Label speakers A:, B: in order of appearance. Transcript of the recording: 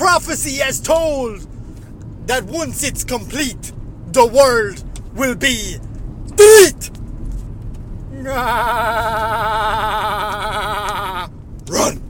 A: prophecy has told that once it's complete, the world will be delete. Run.